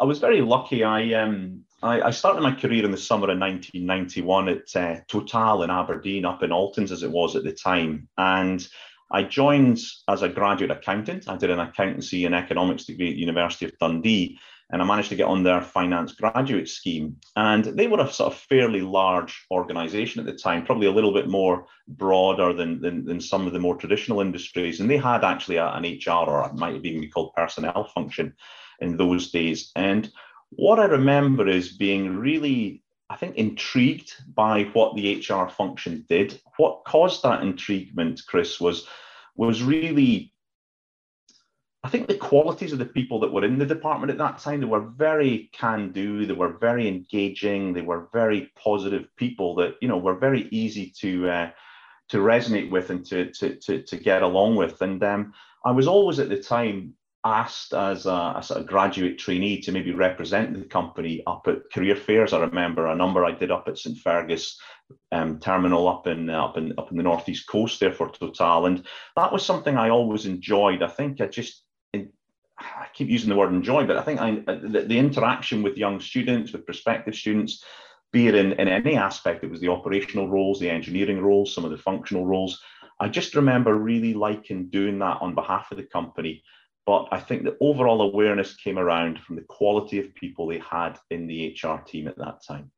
I was very lucky. I um I, I, started my career in the summer of 1991 at uh, Total in Aberdeen, up in Altens as it was at the time, and I joined as a graduate accountant. I did an accountancy and economics degree at the University of Dundee, and I managed to get on their finance graduate scheme. And they were a sort of fairly large organization at the time, probably a little bit more broader than, than, than some of the more traditional industries. And they had actually a, an HR, or it might have even be called personnel function in those days. And what I remember is being really, I think, intrigued by what the HR function did. What caused that intriguement, Chris, was was really I think the qualities of the people that were in the department at that time, they were very can do, they were very engaging, they were very positive people that, you know, were very easy to uh, to resonate with and to, to, to, to get along with. And um, I was always at the time asked as a, as a graduate trainee to maybe represent the company up at career fairs. I remember a number I did up at St Fergus um, terminal up in up in up in the northeast coast there for Total, and that was something I always enjoyed. I think I just I keep using the word enjoy, but I think I, uh, the, the, interaction with young students, with prospective students, be it in, in any aspect, it was the operational roles, the engineering roles, some of the functional roles. I just remember really liking doing that on behalf of the company. But I think the overall awareness came around from the quality of people they had in the HR team at that time.